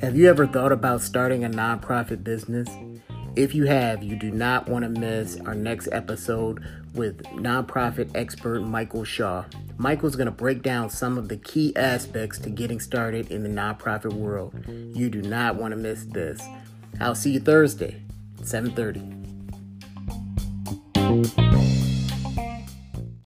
Have you ever thought about starting a nonprofit business? If you have, you do not want to miss our next episode with nonprofit expert Micheal Shaw. Micheal's going to break down some of the key aspects to getting started in the nonprofit world. You do not want to miss this. I'll see you Thursday, 7:30.